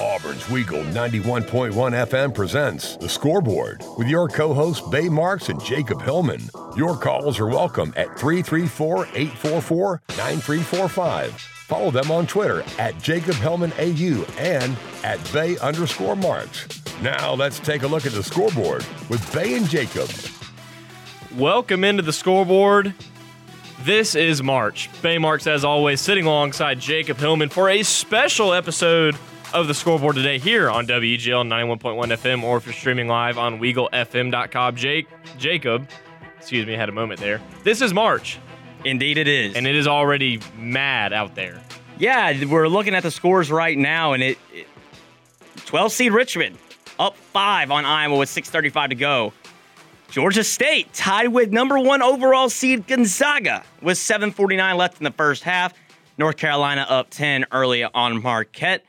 Auburn's Weagle 91.1 FM presents The Scoreboard with your co hosts Bay Marks and Jacob Hillman. Your calls are welcome at 334 844 9345. Follow them on Twitter at Jacob Hillman AU and at Bay underscore Marks. Now let's take a look at the scoreboard with Bay and Jacob. Welcome into the scoreboard. This is March. Bay Marks, as always, sitting alongside Jacob Hillman for a special episode of the scoreboard today here on WGL 91.1 FM, or if you're streaming live on WeagleFM.com. Jake, Jacob, excuse me, I had a moment there. This is March, Indeed, it is. and it is already mad out there. yeah, we're looking at the scores right now, and it, it 12 seed Richmond up five on Iowa with 6:35 to go. Georgia State tied with number one overall seed Gonzaga with 7:49 left in the first half. North Carolina up 10 early on Marquette,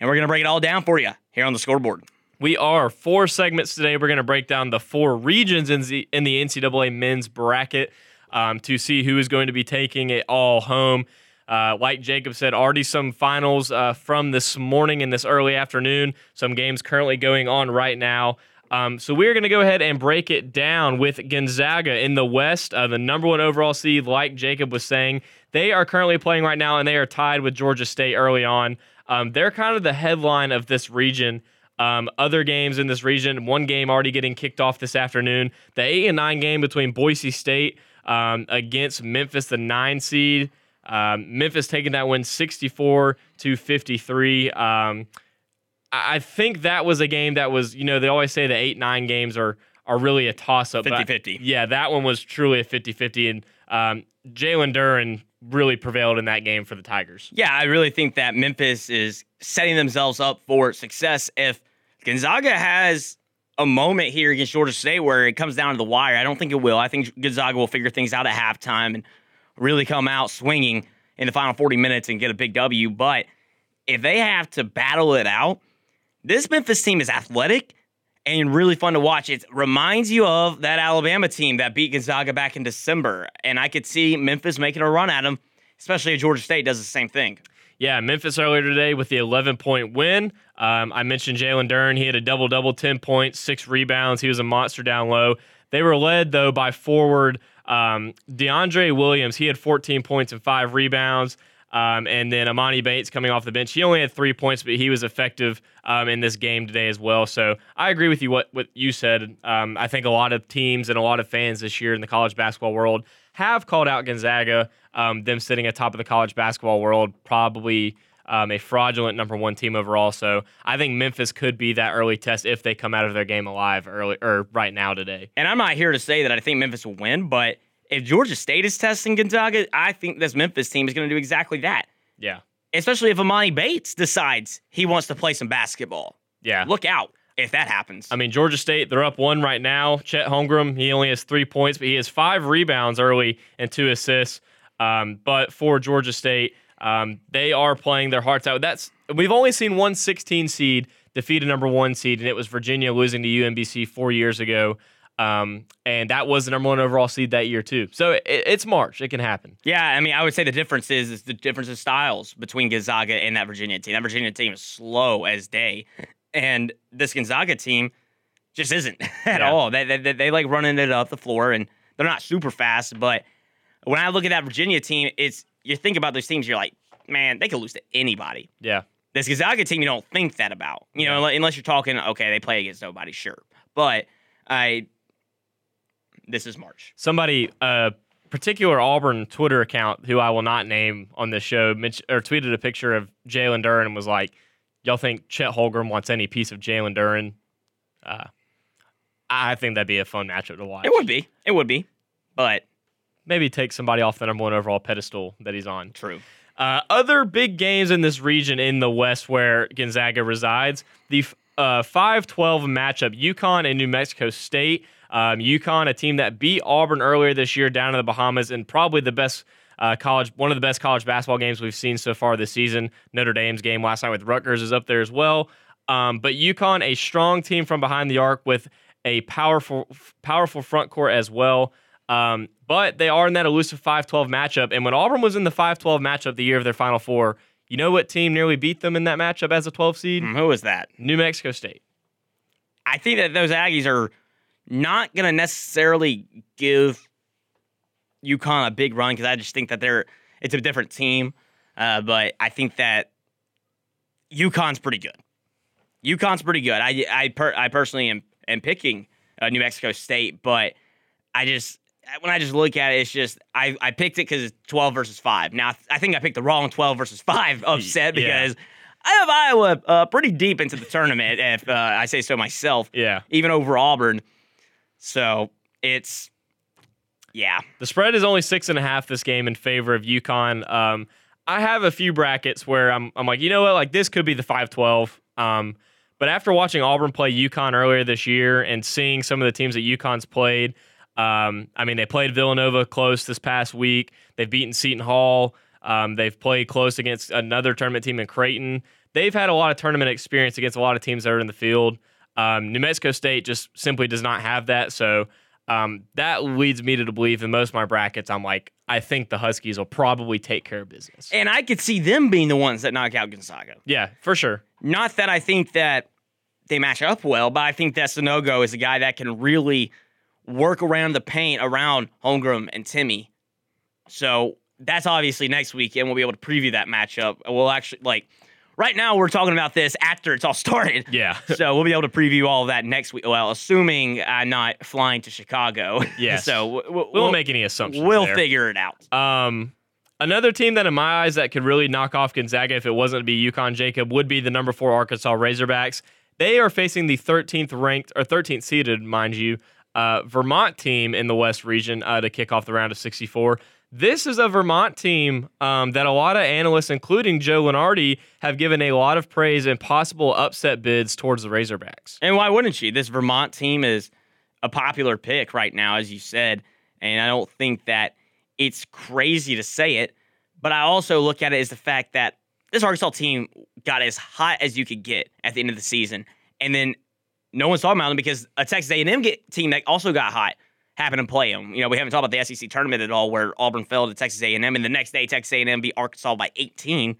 and we're gonna break it all down for you here on the scoreboard. We are four segments today. We're going to break down the four regions in the, in the NCAA men's bracket um, to see who is going to be taking it all home. Uh, like Jacob said, already some finals uh, from this morning and this early afternoon. Some games currently going on right now. Um, so we're going to go ahead and break it down with Gonzaga in the West, uh, the number one overall seed. Like Jacob was saying, they are currently playing right now, and they are tied with Georgia State early on. Um, they're kind of the headline of this region. Um, other games in this region, one game already getting kicked off this afternoon. The eight and nine game between Boise State um, against Memphis, the nine seed. Um, Memphis taking that win 64 to 53. Um, I think that was a game that was, you know, they always say the eight nine games are are really a toss up. 50-50. Yeah, that one was truly a 50 50. And um, Jalen Duran really prevailed in that game for the Tigers. Yeah, I really think that Memphis is setting themselves up for success. If Gonzaga has a moment here against Georgia State where it comes down to the wire, I don't think it will. I think Gonzaga will figure things out at halftime and really come out swinging in the final 40 minutes and get a big W. But if they have to battle it out, this Memphis team is athletic and really fun to watch. It reminds you of that Alabama team that beat Gonzaga back in December. And I could see Memphis making a run at them, especially if Georgia State does the same thing. Yeah, Memphis earlier today with the 11 point win. Um, I mentioned Jalen Duran. He had a double double, 10 points, six rebounds. He was a monster down low. They were led, though, by forward um, DeAndre Williams. He had 14 points and five rebounds. Um, and then Emoni Bates coming off the bench. He only had three points, but he was effective um, in this game today as well. So I agree with you what what you said. Um, I think a lot of teams and a lot of fans this year in the college basketball world have called out Gonzaga, um, them sitting atop of the college basketball world, probably um, a fraudulent number one team overall. So I think Memphis could be that early test if they come out of their game alive early or right now today. And I'm not here to say that I think Memphis will win, but if Georgia State is testing Gonzaga, I think this Memphis team is going to do exactly that. Yeah, Especially if Emoni Bates decides he wants to play some basketball. yeah. Look out if that happens. I mean, Georgia State, they're up one right now. Chet Holmgren, he only has three points, but he has five rebounds early and two assists. Um, but for Georgia State, um, they are playing their hearts out. That's we've only seen one 16 seed defeat a number one seed, and it was Virginia losing to UMBC four years ago. Um, and that was the number one overall seed that year too. So it, it's March; it can happen. Yeah, I mean, I would say the difference is, is the difference in styles between Gonzaga and that Virginia team. That Virginia team is slow as day, and this Gonzaga team just isn't at Yeah. all. They, they, they, they like running it up the floor, and they're not super fast. But when I look at that Virginia team, it's you think about those teams, you're like, man, they could lose to anybody. Yeah, This Gonzaga team, you don't think that about. You know, unless you're talking, okay, they play against nobody, sure. But I, this is March. somebody a particular Auburn Twitter account who I will not name on this show mentioned, or tweeted a picture of Jalen Duran and was like, "Y'all think Chet Holmgren wants any piece of Jalen Duran?" Uh, I think that'd be a fun matchup to watch. It would be, it would be, but Maybe take somebody off the number one overall pedestal that he's on. true. Uh, other big games in this region in the West where Gonzaga resides, the uh, 5-12 matchup, UConn and New Mexico State. Um, UConn, a team that beat Auburn earlier this year down in the Bahamas, and probably the best uh, college, one of the best college basketball games we've seen so far this season. Notre Dame's game last night with Rutgers is up there as well. Um, but UConn, a strong team from behind the arc with a powerful, powerful front court as well. Um, but they are in that elusive 5-12 matchup. And when Auburn was in the 5-12 matchup the year of their Final Four, You know what team nearly beat them in that matchup as a 12 seed? Mm, Who was that? New Mexico State. I think that those Aggies are not going to necessarily give UConn a big run because I just think that they're it's a different team. Uh, but I think that UConn's pretty good. UConn's pretty good. I I per, I personally am am picking uh, New Mexico State, but I just when I just look at it, it's just I, I picked it because it's twelve versus five. Now I think I picked the wrong twelve versus five upset Yeah. because I have Iowa uh, pretty deep into the tournament, if uh, I say so myself. Yeah. even over Auburn. So it's yeah, The spread is only six and a half this game in favor of UConn. Um, I have a few brackets where I'm, I'm like, you know what, like this could be the 5-12. Um, but after watching Auburn play UConn earlier this year and seeing some of the teams that UConn's played, um, I mean, they played Villanova close this past week. They've beaten Seton Hall. Um, they've played close against another tournament team in Creighton. They've had a lot of tournament experience against a lot of teams that are in the field. Um, New Mexico State just simply does not have that. So um, that leads me to believe in most of my brackets, I'm like, I think the Huskies will probably take care of business. and I could see them being the ones that knock out Gonzaga. Yeah, for sure. Not that I think that they match up well, but I think that Sanogo is a guy that can really work around the paint around Holmgren and Timme. So that's obviously next week, and we'll be able to preview that matchup. We'll actually like right now we're talking about this after it's all started. Yeah. so we'll be able to preview all of that next week. Well, assuming I'm not flying to Chicago. Yeah. so w- w- we we'll, make any assumptions. we'll there. figure it out. Um, another team that, in my eyes, that could really knock off Gonzaga if it wasn't to be UConn Jacob would be the number four Arkansas Razorbacks. They are facing the 13th ranked or 13th seeded, mind you, uh, Vermont team in the West region uh, to kick off the round of 64. This is a Vermont team um, that a lot of analysts, including Joe Lunardi, have given a lot of praise and possible upset bids towards the Razorbacks. And why wouldn't you? This Vermont team is a popular pick right now, as you said. And I don't think that it's crazy to say it. But I also look at it as the fact that this Arkansas team got as hot as you could get at the end of the season. And then no one's talking about them because a Texas A&M get, team that also got hot happened to play them. You know, we haven't talked about the SEC tournament at all where Auburn fell to Texas A&M and the next day Texas A&M beat Arkansas by 18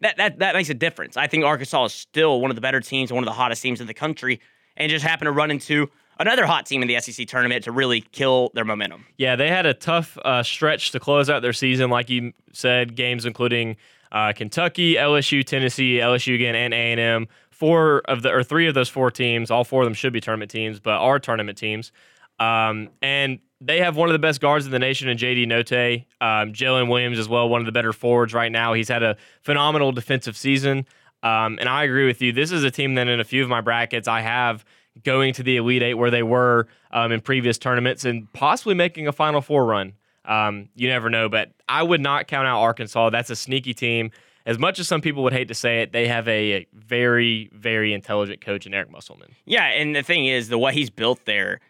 that that that makes a difference. I think Arkansas is still one of the better teams, one of the hottest teams in the country, and just happened to run into another hot team in the SEC tournament to really kill their momentum. Yeah, they had a tough uh, stretch to close out their season, like you said. Games including uh, Kentucky, LSU, Tennessee, LSU again, and A and M. Four of the or three of those four teams, all four of them should be tournament teams, but are tournament teams. Um, and they have one of the best guards in the nation in JD Notae. Um, Jalen Williams as well, one of the better forwards right now. He's had a phenomenal defensive season. Um, and I agree with you. This is a team that in a few of my brackets I have going to the Elite Eight where they were um, in previous tournaments and possibly making a Final Four run. Um, you never know, but I would not count out Arkansas. That's a sneaky team. As much as some people would hate to say it, they have a very, very intelligent coach in Eric Musselman. Yeah, and the thing is, the way he's built there,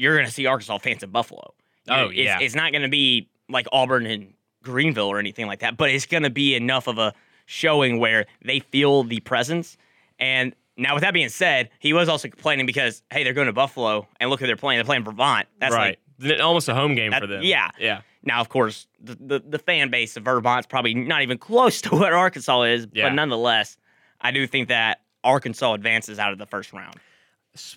you're going to see Arkansas fans in Buffalo. You Oh, know, it's, yeah. it's not going to be like Auburn and Greenville or anything like that, but it's going to be enough of a showing where they feel the presence. And now, with that being said, he was also complaining because hey, they're going to Buffalo and look who they're playing. They're playing Vermont. That's right. like Almost a home game That- for them. yeah. Yeah. Now, of course, the, the, the fan base of Vermont's probably not even close to what Arkansas is, Yeah. but nonetheless, I do think that Arkansas advances out of the first round.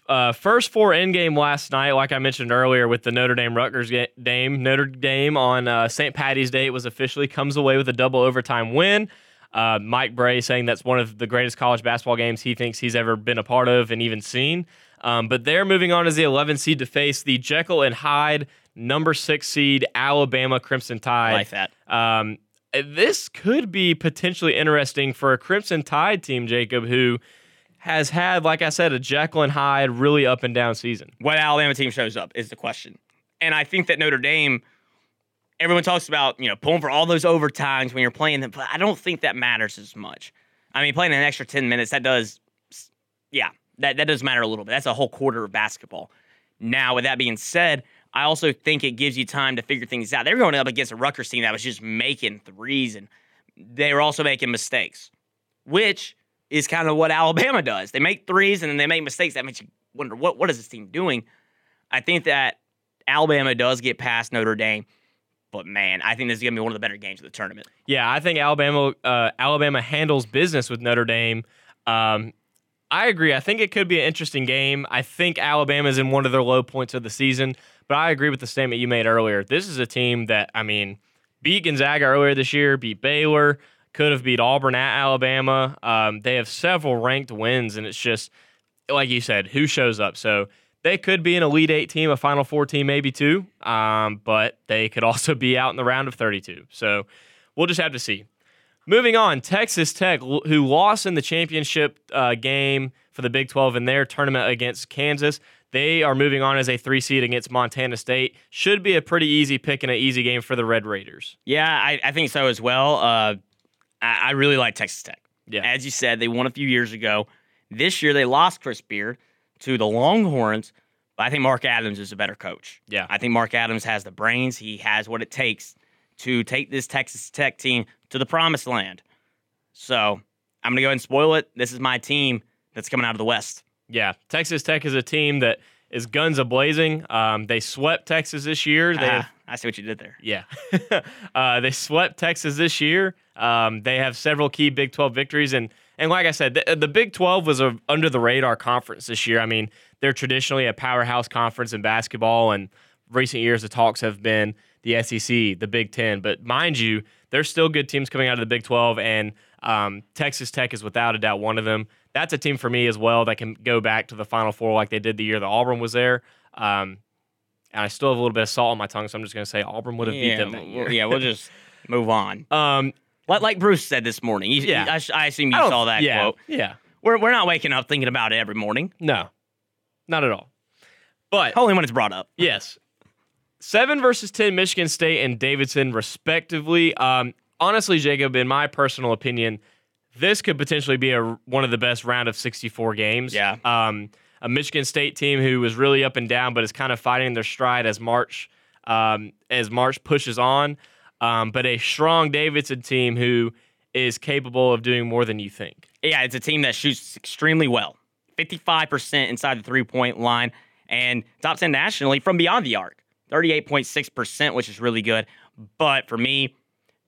Uh, first four in game last night, like I mentioned earlier, with the Notre Dame Rutgers game. Dame. Notre Dame on uh, St. Patty's Day was officially comes away with a double overtime win. Uh, Mike Brey saying that's one of the greatest college basketball games he thinks he's ever been a part of and even seen. Um, but they're moving on as the 11 seed to face the Jekyll and Hyde number six seed Alabama Crimson Tide. I like that. Um, this could be potentially interesting for a Crimson Tide team, Jacob, who has had, like I said, a Jekyll and Hyde really up and down season. What Alabama team shows up is the question. And I think that Notre Dame, everyone talks about, you know, pulling for all those overtimes when you're playing them, but I don't think that matters as much. I mean, playing an extra 10 minutes, that does, yeah, that, that does matter a little bit. That's a whole quarter of basketball. Now, with that being said, I also think it gives you time to figure things out. They were going up against a Rutgers team that was just making threes, and they were also making mistakes, which is kind of what Alabama does. They make threes and then they make mistakes. That makes you wonder what what is this team doing? I think that Alabama does get past Notre Dame, But man, I think this is gonna be one of the better games of the tournament. Yeah, I think Alabama uh, Alabama handles business with Notre Dame. Um, I agree. I think it could be an interesting game. I think Alabama's in one of their low points of the season, but I agree with the statement you made earlier. This is a team that I mean beat Gonzaga earlier this year, beat Baylor, could have beat Auburn at Alabama. Um, they have several ranked wins, and it's just like you said, who shows up. So they could be an Elite Eight team, a Final Four team, maybe two, um, but they could also be out in the round of 32. So we'll just have to see. Moving on, Texas Tech, who lost in the championship uh, game for the Big 12 in their tournament against Kansas, they are moving on as a three seed against Montana State. Should be a pretty easy pick and an easy game for the Red Raiders. Yeah, I, I think so as well. Uh, I, I, really like Texas Tech. Yeah. As you said, they won a few years ago. This year they lost Chris Beard to the Longhorns, but I think Mark Adams is a better coach. Yeah. I think Mark Adams has the brains. He has what it takes to take this Texas Tech team to the promised land. So I'm going to go ahead and spoil it. This is my team that's coming out of the West. Yeah. Texas Tech is a team that is guns a blazing. Um, they swept Texas this year. They ah, have, I see what you did there. Yeah. uh, they swept Texas this year. Um, they have several key Big 12 victories. And, and like I said, the, the Big 12 was a under the radar conference this year. I mean, they're traditionally a powerhouse conference in basketball. And recent years, the talks have been the SEC, the Big Ten. But mind you, there's still good teams coming out of the Big 12, and um, Texas Tech is without a doubt one of them. That's a team for me as well that can go back to the Final Four like they did the year that Auburn was there. Um, and I still have a little bit of salt on my tongue, so I'm just going to say Auburn would have yeah, beat them that year. yeah, we'll just move on. Um, like, like Bruce said this morning. You, yeah, I, I assume you saw that yeah, quote. Yeah, we're we're not waking up thinking about it every morning. No, not at all. But only when it's brought up. Yes, seven versus ten, Michigan State and Davidson, respectively. Um, honestly, Jacob, in my personal opinion, this could potentially be a one of the best round of 64 games. Yeah. Um, a Michigan State team who was really up and down, but is kind of fighting their stride as March um, as March pushes on. Um, but a strong Davidson team who is capable of doing more than you think. Yeah, it's a team that shoots extremely well, 55% inside the three point line, and top 10 nationally from beyond the arc, 38.6%, which is really good. But for me,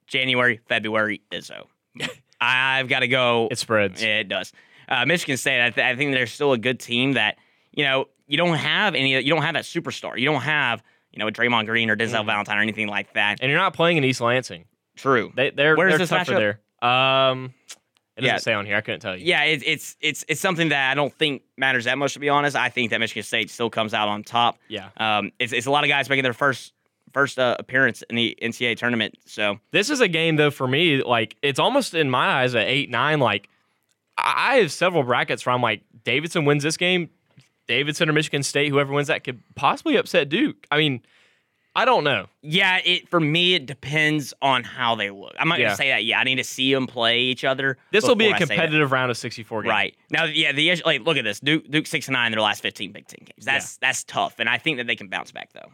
January, February, Izzo. I've got to go. It spreads. It does. Uh, Michigan State, I, th- I, think they're still a good team that, you know, you don't have any, you don't have that superstar. You don't have, you know, a Draymond Green or Denzel mm. Valentine or anything like that. And you're not playing in East Lansing. True. They, they're, Where's they're this tougher matchup? there. Um, it doesn't yeah. say on here. I couldn't tell you. Yeah, it, it's it's it's something that I don't think matters that much to be honest. I think that Michigan State still comes out on top. Yeah. Um, it's, it's a lot of guys making their first first uh, appearance in the NCAA tournament. So this is a game though for me. Like it's almost in my eyes at eight nine. Like I have several brackets where I'm like Davidson wins this game. Davidson or Michigan State, whoever wins that could possibly upset Duke. I mean, I don't know. Yeah, it for me it depends on how they look. I'm not yeah. gonna say that. Yeah, I need to see them play each other. This will be a competitive round of 64 games. Right now, yeah, the issue, like look at this. Duke Duke six and nine in their last 15 Big Ten games. That's yeah. that's tough, and I think that they can bounce back though.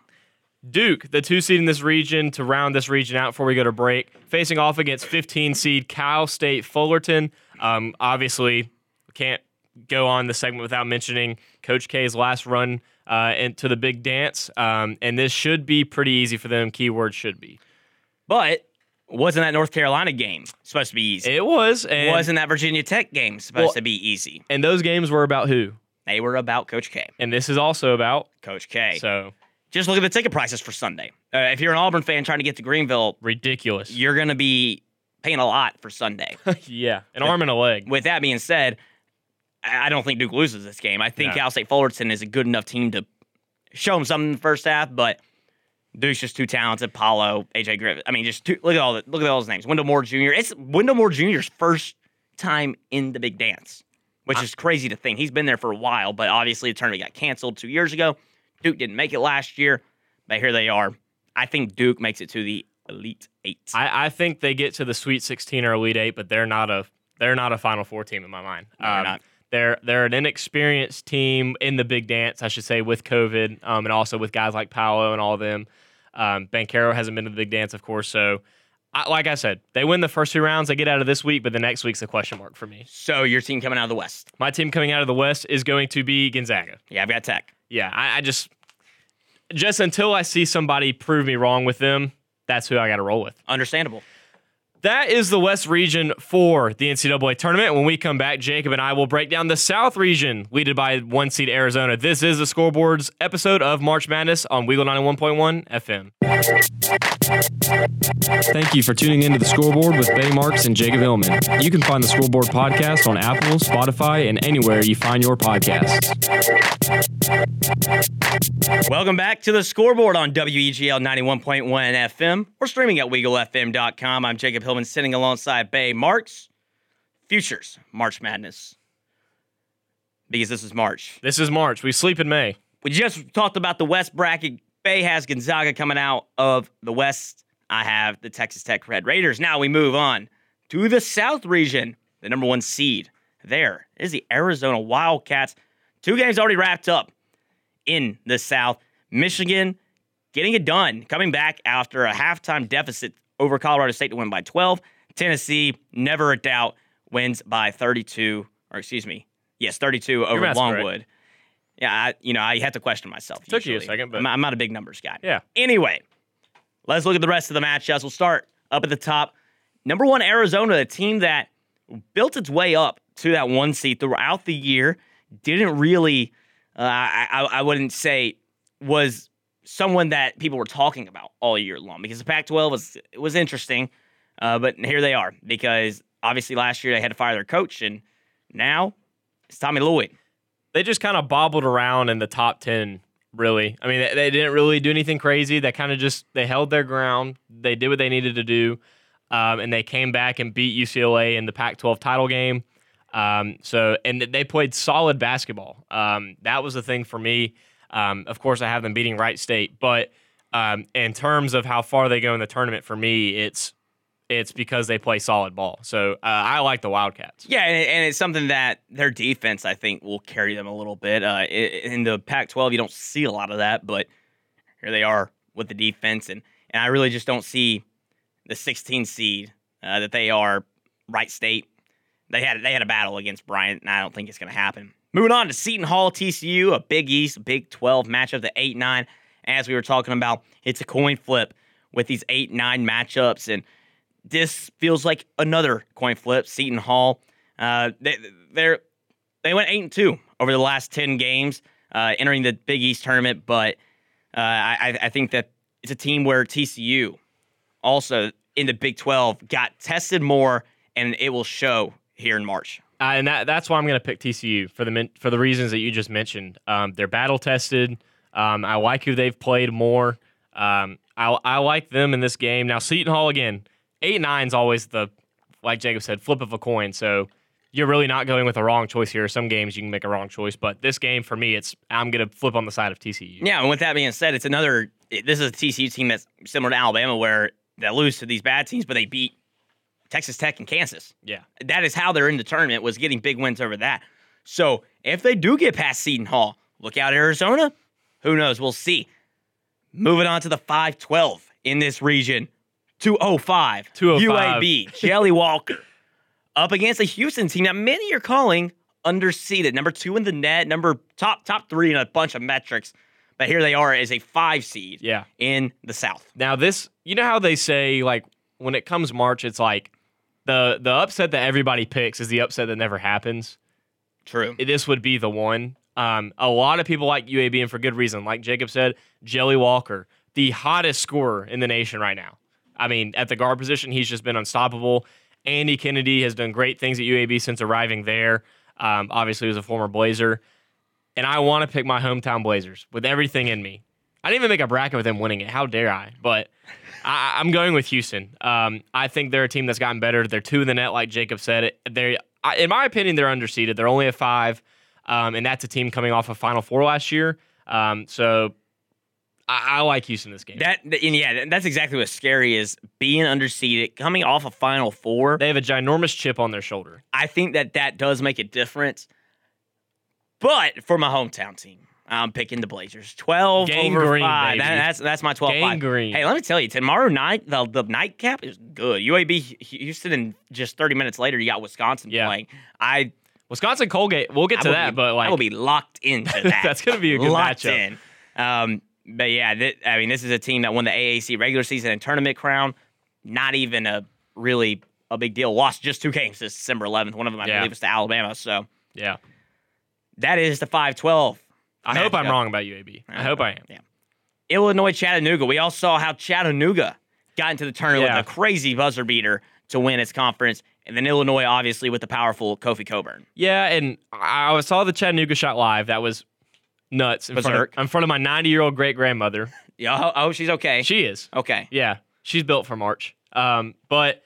Duke, the two seed in this region, to round this region out before we go to break, facing off against 15 seed Cal State Fullerton. Um, obviously, can't go on the segment without mentioning Coach K's last run uh, into the big dance. Um, and this should be pretty easy for them. Keyword should be. But wasn't that North Carolina game supposed to be easy? It was. And wasn't that Virginia Tech game supposed well, to be easy? And those games were about who? They were about Coach K. And this is also about Coach K. So just look at the ticket prices for Sunday. Uh, if you're an Auburn fan trying to get to Greenville, ridiculous. You're going to be paying a lot for Sunday. yeah, an arm and a leg. With that being said, I don't think Duke loses this game. I think no. Cal State Fullerton is a good enough team to show them something in the first half, but Duke's just too talented. Paolo, AJ Griffin. I mean, just too, look at all the, look at all his names. Wendell Moore Jr. It's Wendell Moore Jr.'s first time in the big dance, which is crazy to think. He's been there for a while, but obviously the tournament got canceled two years ago. Duke didn't make it last year, but here they are. I think Duke makes it to the Elite Eight. I, I think they get to the Sweet 16 or Elite Eight, but they're not a they're not a Final Four team in my mind. No, um, they're not. They're they're an inexperienced team in the big dance, I should say, with COVID, um, and also with guys like Paolo and all of them. Um, Banchero hasn't been to the big dance, of course. So, I, like I said, they win the first two rounds. They get out of this week, but the next week's a question mark for me. So your team coming out of the West? My team coming out of the West is going to be Gonzaga. Yeah, I've got Tech. Yeah, I, I just just until I see somebody prove me wrong with them, that's who I got to roll with. Understandable. That is the West region for the NCAA tournament. When we come back, Jacob and I will break down the South region, leaded by one seed Arizona. This is the Scoreboards episode of March Madness on Weagle 91.1 FM. Thank you for tuning into the Scoreboard with Bay Marks and Jacob Hillman. You can find the Scoreboard podcast on Apple, Spotify, and anywhere you find your podcasts. Welcome back to the scoreboard on WEGL 91.1 FM. We're streaming at WeagleFM.com. I'm Jacob Hillman sitting alongside Bay Marks. Futures, March Madness. Because this is March. This is March. We sleep in May. We just talked about the West bracket. Bay has Gonzaga coming out of the West. I have the Texas Tech Red Raiders. Now we move on to the South region. The number one seed there is the Arizona Wildcats. Two games already wrapped up in the South. Michigan getting it done, coming back after a halftime deficit over Colorado State to win by 12. Tennessee, never a doubt, wins by 32, or excuse me, yes, 32 over Longwood. Yeah, I, you know, I had to question myself. Took you a second, but- I'm, I'm not a big numbers guy. Yeah. Anyway, let's look at the rest of the matchups. We'll start up at the top. Number one, Arizona, a team that built its way up to that one seat throughout the year. Didn't really, uh, I, I, I wouldn't say, was someone that people were talking about all year long because the Pac-12 was was interesting, uh, but here they are because obviously last year they had to fire their coach and now it's Tommy Lloyd. They just kind of bobbled around in the top 10, really. I mean, they, they didn't really do anything crazy. They kind of just, they held their ground. They did what they needed to do. Um, and they came back and beat UCLA in the Pac-12 title game. Um, so, and they played solid basketball. Um, that was the thing for me. Um, of course, I have them beating Wright State, but um, in terms of how far they go in the tournament, for me, it's it's because they play solid ball. So uh, I like the Wildcats. Yeah, and, and it's something that their defense, I think, will carry them a little bit. Uh, in the Pac-12, you don't see a lot of that, but here they are with the defense, and and I really just don't see the 16 seed uh, that they are. Wright State, they had they had a battle against Bryant, and I don't think it's going to happen. Moving on to Seton Hall, TCU, a Big East, Big 12 matchup, the eight nine. As we were talking about, it's a coin flip with these eight nine matchups, and this feels like another coin flip. Seton Hall, uh, they they're they went eight and two over the last ten games, uh, entering the Big East tournament. But uh, I I think that it's a team where TCU also in the Big Twelve got tested more, and it will show here in March. Uh, and that, that's why I'm going to pick TCU for the for the reasons that you just mentioned. Um, they're battle tested. Um, I like who they've played more. Um, I, I like them in this game. Now Seton Hall again, eight nine's always the like Jacob said, flip of a coin. So you're really not going with a wrong choice here. Some games you can make a wrong choice, but this game for me, it's I'm going to flip on the side of TCU. Yeah, and with that being said, it's another. This is a TCU team that's similar to Alabama, where they lose to these bad teams, but they beat Texas Tech and Kansas. Yeah. That is how they're in the tournament was getting big wins over that. So if they do get past Seton Hall, look out Arizona. Who knows? We'll see. Moving on to the 512 in this region. 205. 205. UAB, Jelly Walker. Up against a Houston team that many are calling underseeded. Number two in the net, number top top three in a bunch of metrics. But here they are as a five seed Yeah. in the South. Now this, you know how they say like when it comes March, it's like the the upset that everybody picks is the upset that never happens. True. this would be the one. Um, a lot of people like UAB, and for good reason. Like Jacob said, Jelly Walker, the hottest scorer in the nation right now. I mean, at the guard position, he's just been unstoppable. Andy Kennedy has done great things at UAB since arriving there. Um, obviously, he was a former Blazer. And I want to pick my hometown Blazers with everything in me. I didn't even make a bracket with them winning it. How dare I? But I, I'm going with Houston. Um, I think they're a team that's gotten better. They're two in the net, like Jacob said. They, in my opinion, they're underseeded. They're only a five, um, and that's a team coming off a Final Four last year. Um, so I, I like Houston this game. That and yeah, that's exactly what's scary is being underseeded, coming off a Final Four. they have a ginormous chip on their shoulder. I think that that does make a difference. But for my hometown team, I'm picking the Blazers. 12 Gang over green, 5. That- that's that's my 12 Gang 5. green. Hey, let me tell you, tomorrow night, the, the nightcap is good. UAB Houston, and just 30 minutes later, you got Wisconsin Yeah. playing. I, Wisconsin Colgate. We'll get to that, be, but I like will be locked into that. That's gonna be a good locked matchup. In. Um, But yeah, th- I mean, this is a team that won the AAC regular season and tournament crown. Not even a really a big deal. Lost just two games this December 11th. One of them, I Yeah. believe, was to Alabama. So Yeah. that is the 5-12. I hope I'm wrong about UAB. I hope I am. Yeah. Illinois Chattanooga. We all saw how Chattanooga got into the tournament Yeah. with a crazy buzzer beater to win its conference, and then Illinois, obviously, with the powerful Kofi Cockburn. Yeah, and I I saw the Chattanooga shot live. That was nuts in front, of, in front of my 90 year old great grandmother. Yeah, I I hope she's okay. She is. okay. Yeah, she's built for March. Um, but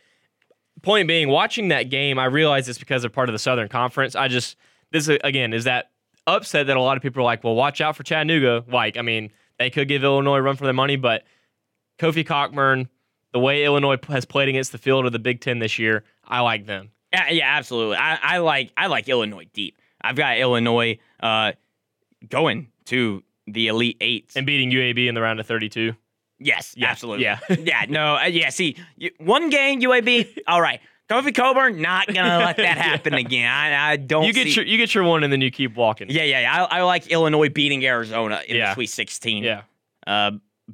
point being, watching that game, I realized it's because they're part of the Southern Conference. I just this again is that upset that a lot of people are like, well, watch out for Chattanooga. Like, I mean, they could give Illinois a run for their money, but Kofi Cockburn, the way Illinois has played against the field of the Big Ten this year, I like them. Yeah, yeah, absolutely. I, I like I like Illinois deep. I've got Illinois uh, going to the Elite Eight. And beating UAB in the round of 32. yes, Yeah, absolutely. yeah. yeah. No. Uh, yeah. See, you, one game UAB. all right. Kofi Cockburn not gonna let that happen again. I, I don't. You get see- your you get your one and then you keep walking. Yeah, yeah, yeah. I, I like Illinois beating Arizona in Yeah. the Sweet 16. Yeah. Uh,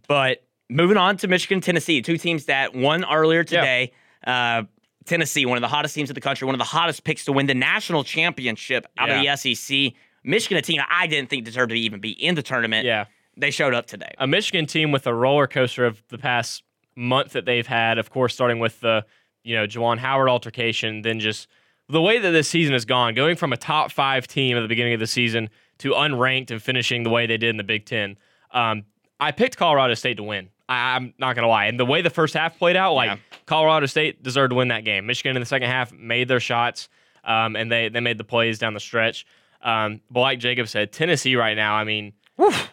but moving on to Michigan, Tennessee, two teams that won earlier today. Uh, Tennessee, one of the hottest teams in the country, one of the hottest picks to win the national championship out Yeah. of the SEC. Michigan, a team I didn't think deserved to even be in the tournament. Yeah. They showed up today. a Michigan team with a roller coaster of the past month that they've had. Of course, starting with the you know Juwan Howard altercation, then just the way that this season has gone, going from a top five team at the beginning of the season to unranked and finishing the way they did in the Big Ten. Um, I picked Colorado State to win. I, I'm not gonna lie, and the way the first half played out, like Yeah. Colorado State deserved to win that game. Michigan in the second half made their shots, um, and they they made the plays down the stretch. Um, but like Jacob said, Tennessee right now, I mean,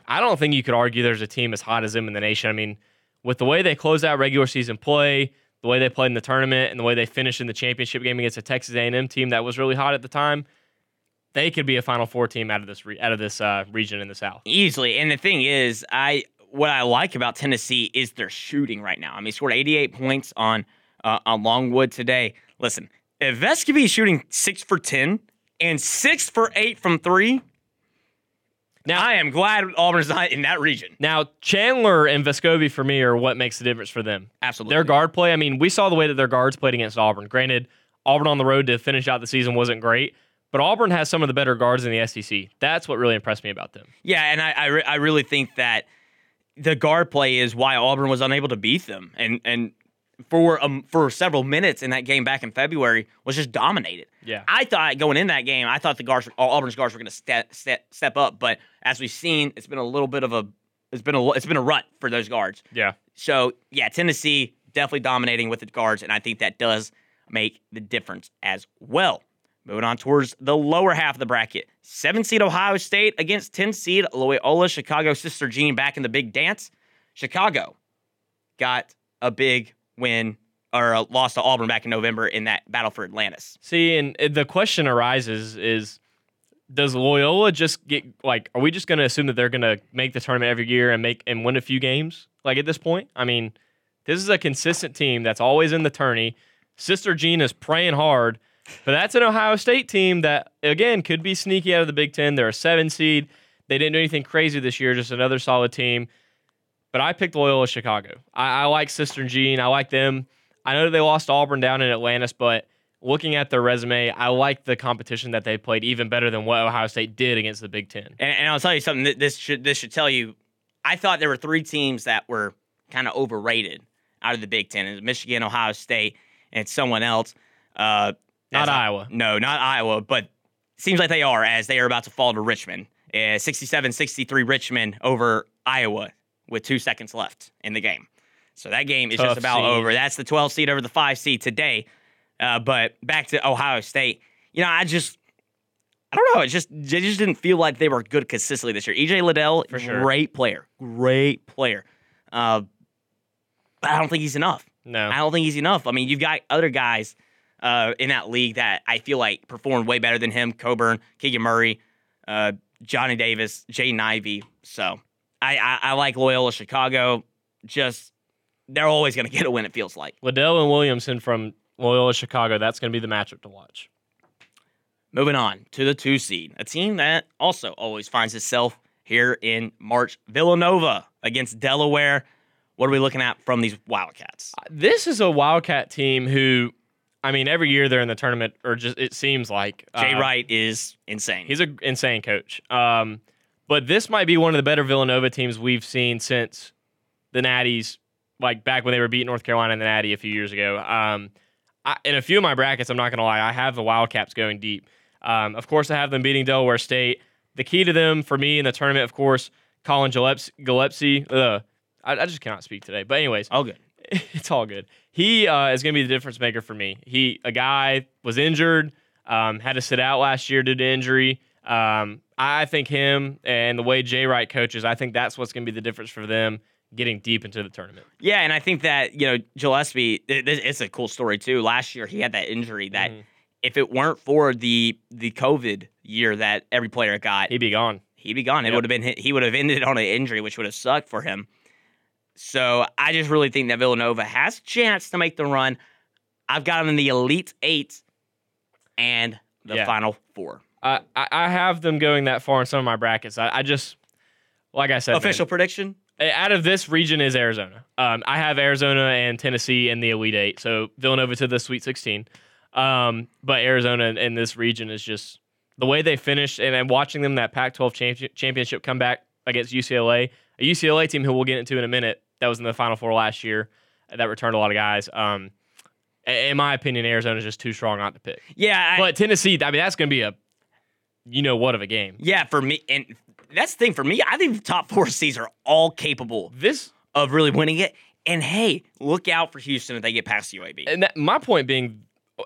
I don't think you could argue there's a team as hot as them in the nation. I mean, with the way they closed out regular season play, the way they played in the tournament, and the way they finished in the championship game against a Texas A&M team that was really hot at the time, they could be a Final Four team out of this re- out of this uh, region in the South. Easily. And the thing is, I what I like about Tennessee is their shooting right now. I mean, scored 88 points on uh, on Longwood today. Listen, if Vescovi is shooting six for 10 and six for eight from three, now I am glad Auburn's not in that region. Now, Chandler and Vescovi for me are what makes the difference for them. Absolutely. Their guard play, I mean, we saw the way that their guards played against Auburn. Granted, Auburn on the road to finish out the season wasn't great, but Auburn has some of the better guards in the SEC. That's what really impressed me about them. Yeah, and I I, re- I really think that the guard play is why Auburn was unable to beat them, and and for um for several minutes in that game back in February was just dominated. Yeah. I thought going in that game, I thought the guards, Auburn's guards were going to step, step step up, but as we've seen, it's been a little bit of a it's been a it's been a rut for those guards. Yeah. So yeah, Tennessee definitely dominating with the guards, and I think that does make the difference as well. Moving on towards the lower half of the bracket. Seven seed Ohio State against 10 seed Loyola Chicago Sister Jean back in the big dance. Chicago got a big win or uh, a loss to Auburn back in November in that battle for Atlantis. See, and uh, the question arises is does Loyola just get like are we just going to assume that they're going to make the tournament every year and make and win a few games like at this point? I mean, this is a consistent team that's always in the tourney. Sister Jean is praying hard, but that's an Ohio State team that again could be sneaky out of the Big 10. They're a 7 seed. They didn't do anything crazy this year, just another solid team. But I picked Loyola Chicago. I, I like Sister Jean. I like them. I know they lost Auburn down in Atlantis, but looking at their resume, I like the competition that they played even better than what Ohio State did against the Big Ten. And, and I'll tell you something. This should this should tell you. I thought there were three teams that were kind of overrated out of the Big Ten: It's Michigan, Ohio State, and someone else. Uh, Not I- Iowa. No, not Iowa. But seems like they are as they are about to fall to Richmond. Uh, 67-63 Richmond over Iowa with two seconds left in the game. So that game is Tough just about seed. over. That's the 12 seed over the five seed today. Uh, but back to Ohio State. You know, I just I don't know. It just they just didn't feel like they were good consistently this year. EJ Liddell, For sure. great player, great player. Uh, but I don't think he's enough. No. I don't think he's enough. I mean, you've got other guys uh, in that league that I feel like performed way better than him: Cockburn, Keegan Murray, uh, Johnny Davis, Jay Ivey. So I, I, I like Loyola Chicago. Just they're always going to get a win. It feels like. Liddell and Williamson from Loyola Chicago, that's going to be the matchup to watch. Moving on to the two seed, a team that also always finds itself here in March. Villanova against Delaware. What are we looking at from these Wildcats? This is a Wildcat team who, I mean, every year they're in the tournament, or just it seems like Jay uh, Wright is insane. He's an insane coach. Um, but this might be one of the better Villanova teams we've seen since the Natties, like back when they were beating North Carolina in the Natty a few years ago. Um, I, in a few of my brackets, I'm not going to lie, I have the Wildcats going deep. Um, of course, I have them beating Delaware State. The key to them for me in the tournament, of course, Collin Gillespie. Gillespie uh, I, I just cannot speak today. But anyways, all good. it's all good. He uh, is going to be the difference maker for me. He a guy was injured, um, had to sit out last year due to injury. Um, I think him and the way Jay Wright coaches, I think that's what's going to be the difference for them getting deep into the tournament. Yeah, and I think that you know Gillespie, it, it's a cool story too. Last year he had that injury that Mhm. if it weren't for the the COVID year that every player got, He'd be gone. he'd be gone. It would have been he would have ended on an injury, which would have sucked for him. So I just really think that Villanova has a chance to make the run. I've got them in the Elite Eight and the Yeah. Final Four. I, I have them going that far in some of my brackets. I, I just, like I said, man, Official prediction? out of this region is Arizona. Um, I have Arizona and Tennessee in the Elite Eight, so Villanova to the Sweet 16. Um, but Arizona in, this region is just the way they finished, and I'm watching them that Pac-12 champion, championship come back against UCLA, a UCLA team who we'll get into in a minute. That was in the Final Four last year. That returned a lot of guys. Um, in my opinion, Arizona is just too strong not to pick. Yeah, I, But Tennessee, I mean, that's going to be a, you know what of a game. yeah. For me, and that's the thing for me. I think the top four seeds are all capable This of really winning it. And hey, look out for Houston if they get past UAB. and that, my point being,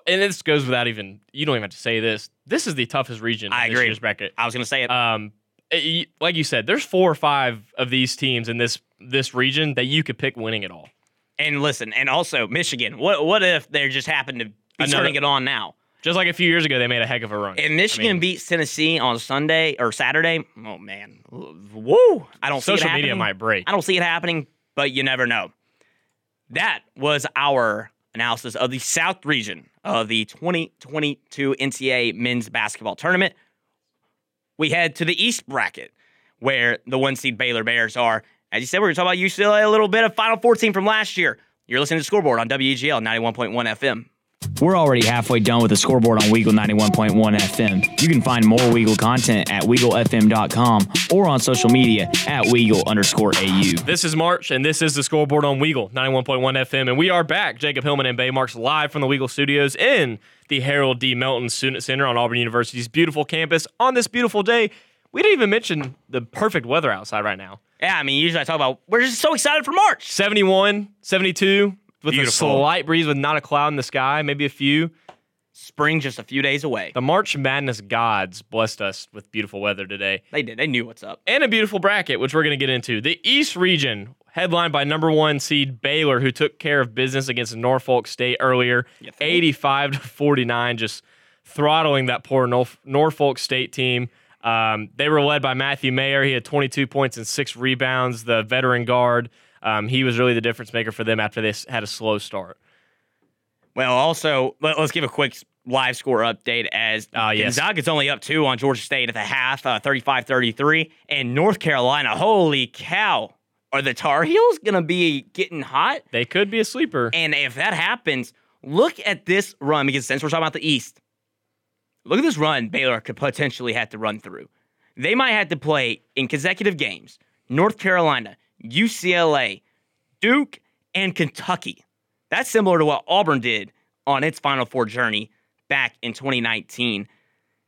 and this goes without even you don't even have to say this. This is the toughest region. I in this agree. year's bracket. I was gonna say it. Um, it- like you said, there's four or five of these teams in this this region that you could pick winning it all. and listen, and also Michigan. What what if they just happen to be Another- turning it on now? Just like a few years ago, they made a heck of a run. If Michigan I mean, beats Tennessee on Sunday or Saturday, oh man, woo! I don't see it social media might break. I don't see it happening, but you never know. That was our analysis of the South region of the 2022 NCAA men's basketball tournament. We head to the East bracket, where the one seed Baylor Bears are. As you said, we're going to talk about UCLA a little bit of Final 14 from last year. You're listening to scoreboard on WEGL 91.1 FM. We're already halfway done with the scoreboard on Weagle 91.1 FM. You can find more Weagle content at WeagleFM.com or on social media at Weagle underscore AU. This is March, and this is the scoreboard on Weagle 91.1 FM. And we are back, Jacob Hillman and Bay Marks, live from the Weagle Studios in the Harold D. Melton Student Center on Auburn University's beautiful campus on this beautiful day. We didn't even mention the perfect weather outside right now Yeah, I mean, usually I talk about we're just so excited for March. 71, 72, with Beautiful. a slight breeze with not a cloud in the sky, maybe a few. Spring just a few days away. The March Madness gods blessed us with beautiful weather today. They did. They knew what's up. and a beautiful bracket, which we're going to get into. The East region, headlined by number one seed Baylor, who took care of business against Norfolk State earlier, 85 to 49, just throttling that poor Norf- Norfolk State team. Um, they were led by Matthew Mayer. He had 22 points and six rebounds. The veteran guard, um, he was really the difference maker for them after they had a slow start. Well, also, let, us give a quick live score update as Ah, yes. Gonzaga's only up two on Georgia State at the half, uh, 35-33. And North Carolina, holy cow, are the Tar Heels going to be getting hot? They could be a sleeper. And if that happens, look at this run, because since we're talking about the East, look at this run Baylor could potentially have to run through. They might have to play in consecutive games North Carolina, UCLA, Duke, and Kentucky. That's similar to what Auburn did on its Final Four journey back in 2019.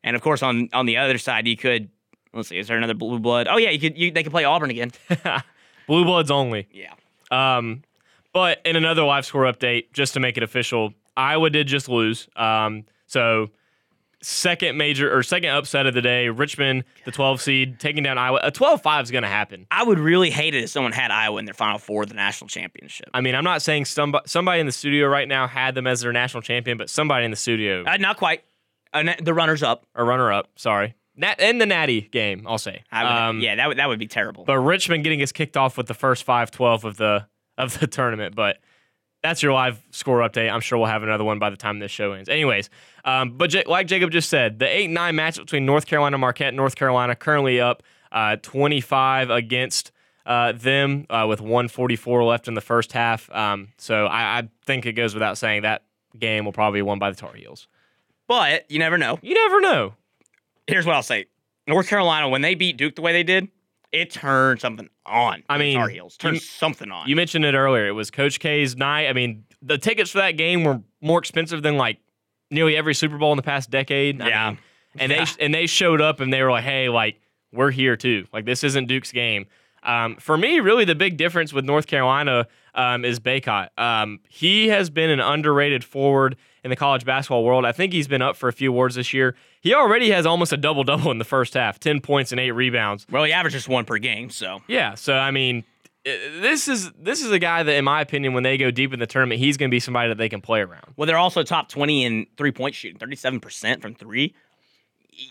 And of course, on on the other side, you could let's see, is there another blue blood? Oh yeah, you could you, they could play Auburn again. Blue Bloods only. yeah. Um, but in another live score update, just to make it official, Iowa did just lose. Um, so second major or second upset of the day, Richmond, the 12 seed, taking down Iowa. A 12-5 is going to happen. I would really hate it if someone had Iowa in their Final Four of the national championship. I mean, I'm not saying somebody, somebody in the studio right now had them as their national champion, but somebody in the studio Uh, not quite. Uh, the runners up. A runner-up, sorry, Nat, in the Natty game, I'll say. I would, Um, yeah, that would that would be terrible. But Richmond getting us kicked off with the first 5-12 of the of the tournament. But that's your live score update. I'm sure we'll have another one by the time this show ends. Anyways, um, but J- like Jacob just said, the 8-9 match between North Carolina Marquette and North Carolina currently up uh, 25 against uh, them uh, with 144 left in the first half. Um, so I, I think it goes without saying that game will probably be won by the Tar Heels. But you never know. You never know. Here's what I'll say: North Carolina, when they beat Duke the way they did, it turned something on. I mean, Tar Heels turned you- something on. You mentioned it earlier. It was Coach K's night. I mean, the tickets for that game were more expensive than like nearly every Super Bowl in the past decade. I Yeah. mean, and Yeah. they and they showed up and they were like, "Hey, like we're here too. Like this isn't Duke's game." Um, for me, really, the big difference with North Carolina um, is Bacot. Um, he has been an underrated forward in the college basketball world. I think he's been up for a few awards this year. He already has almost a double double in the first half 10 points and eight rebounds. well, he averages one per game, so Yeah, so I mean, this is this is a guy that, in my opinion, when they go deep in the tournament, he's going to be somebody that they can play around. well, they're also top twenty in three point shooting, thirty seven percent from three.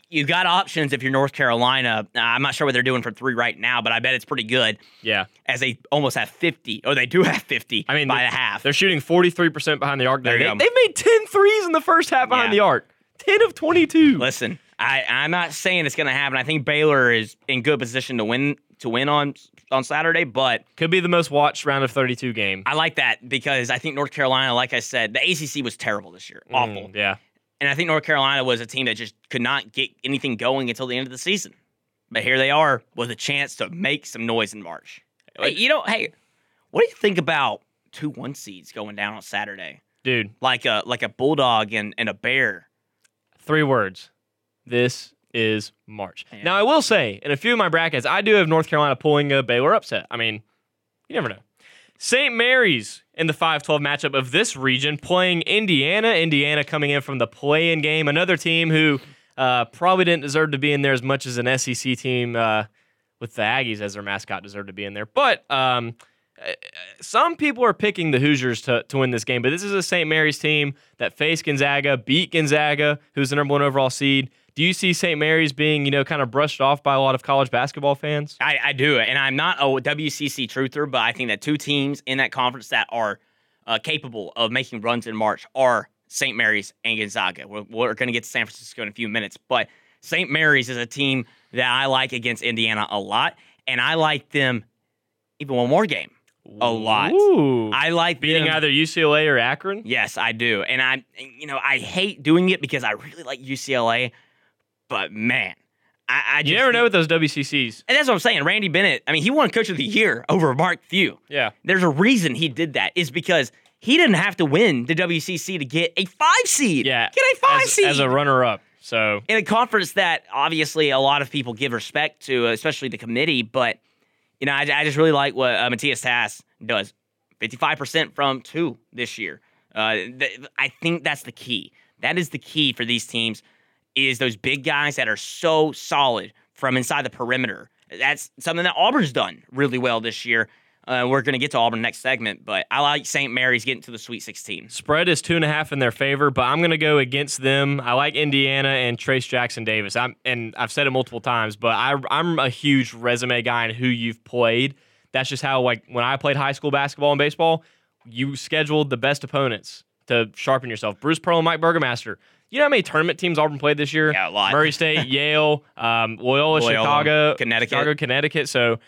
You got options if you're North Carolina. I'm not sure what they're doing for three right now, but I bet it's pretty good. Yeah, As they almost have 50, or they do have 50 I mean, by a half. They're shooting 43% behind the arc. There they, they've made 10 threes in the first half behind Yeah. the arc. 10 of 22. Listen, I, I'm not saying it's going to happen. I think Baylor is in good position to win to win on on Saturday, but Could be the most watched round of 32 game. I like that because I think North Carolina, like I said, the ACC was terrible this year, awful, Mm, yeah. And I think North Carolina was a team that just could not get anything going until the end of the season. But here they are with a chance to make some noise in March. Hey, you know, hey, what do you think about two one seeds going down on Saturday, Dude, like a like a bulldog and, and a bear? three words. This is March. Yeah. Now, I will say, in a few of my brackets, I do have North Carolina pulling a Baylor upset. I mean, you never know. St. Mary's in the 5 12 matchup of this region playing Indiana. Indiana coming in from the play in game. Another team who uh, probably didn't deserve to be in there as much as an SEC team uh, with the Aggies as their mascot deserved to be in there. But um, uh, some people are picking the Hoosiers to, to win this game, but this is a St. Mary's team that faced Gonzaga, beat Gonzaga, who's the number one overall seed. Do you see St. Mary's being, you know, kind of brushed off by a lot of college basketball fans? I, I do, and I'm not a WCC truther, but I think that two teams in that conference that are uh, capable of making runs in March are St. Mary's and Gonzaga. We're, we're going to get to San Francisco in a few minutes, but St. Mary's is a team that I like against Indiana a lot, and I like them even one more game a lot. Ooh. I like beating them- either UCLA or Akron. Yes, I do, and I, you know, I hate doing it because I really like UCLA, but man, I, I just You never know with those WCCs. And that's what I'm saying. Randy Bennett, I mean, he won Coach of the Year over Mark Few. Yeah. There's a reason he did that. Is because he didn't have to win the WCC to get a five seed. Yeah. Get a five as, seed. as a runner up. So in a conference that obviously a lot of people give respect to, especially the committee. But, you know, I, I just really like what uh, Matthias Tass does 55% from two this year. Uh, th- I think that's the key. That is the key for these teams is those big guys that are so solid from inside the perimeter. That's something that Auburn's done really well this year. Uh, we're going to get to Auburn next segment, but I like St. Mary's getting to the Sweet 16. spread is two and a half in their favor, but I'm going to go against them. I like Indiana and Trayce Jackson Davis. I'm and I've said it multiple times, but I, I'm a huge resume guy and who you've played. That's just how like when I played high school basketball and baseball, you scheduled the best opponents to sharpen yourself. Bruce Pearl and Mike Burgermaster. You know how many tournament teams Auburn played this year? Yeah, a lot. Murray State, Yale, um, Loyola, Loyola, Chicago, Connecticut. Chicago, Connecticut. So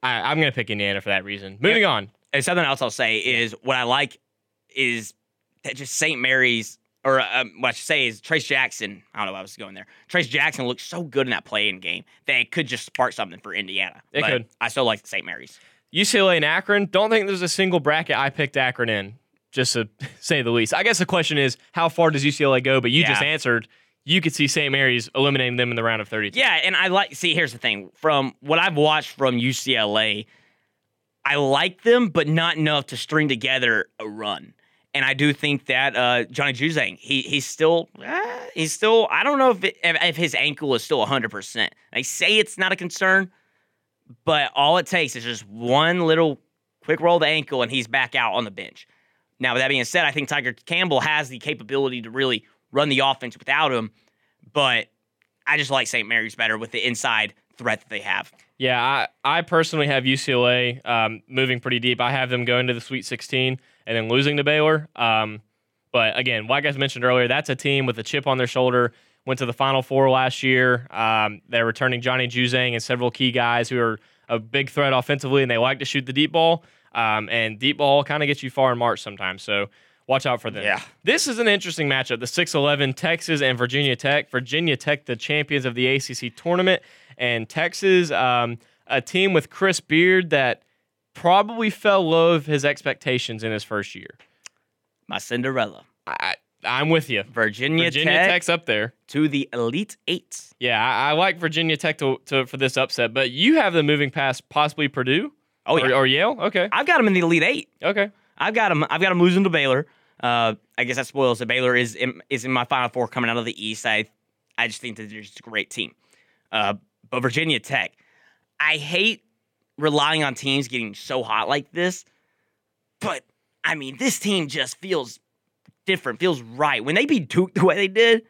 I, I'm going to pick Indiana for that reason. Moving on. and something else I'll say is what I like is that just St. Mary's, or um, what I should say is Trayce Jackson. I don't know why I was going there. Trayce Jackson looks so good in that playing game that it could just spark something for Indiana. It But could. I still like St. Mary's. UCLA and Akron. Don't think there's a single bracket I picked Akron in, just to say the least. I guess the question is, how far does UCLA go? But you just answered. You could see St. Mary's eliminating them in the round of 32. Yeah, and I like. See, here's the thing. From what I've watched from UCLA, I like them, but not enough to string together a run. And I do think that uh, Johnny Juzang, he he's still eh, he's still. I don't know if it, if, his ankle is still 100. percent They say it's not a concern, but all it takes is just one little quick roll of the ankle, and he's back out on the bench. Now, with that being said, I think Tyger Campbell has the capability to really run the offense without him, but I just like St. Mary's better with the inside threat that they have. Yeah, I, I personally have UCLA um, moving pretty deep. I have them going to the Sweet 16 and then losing to Baylor. Um, but again, like I mentioned earlier, that's a team with a chip on their shoulder. went to the Final Four last year. Um, they're returning Johnny Juzang and several key guys who are a big threat offensively, and they like to shoot the deep ball. Um, and deep ball kind of gets you far in March sometimes. So watch out for them. Yeah. This is an interesting matchup. The 6'11 Texas and Virginia Tech. Virginia Tech, the champions of the ACC tournament, and Texas, um, a team with Chris Beard that probably fell low of his expectations in his first year. My Cinderella. I, I'm with you. Virginia, Virginia Tech Tech's up there. to the Elite Eight. Yeah, I, I like Virginia Tech to, to for this upset, but you have them moving past possibly Purdue Oh or, yeah, or Yale. Okay, I've got them in the Elite Eight. okay. I've got them. I've got them losing to Baylor. Uh, I guess that spoils that Baylor is in, is in my Final Four coming out of the East. I I just think that they're just a great team. Uh, but Virginia Tech, I hate relying on teams getting so hot like this. But I mean, this team just feels different. Feels right when they beat Duke the way they did.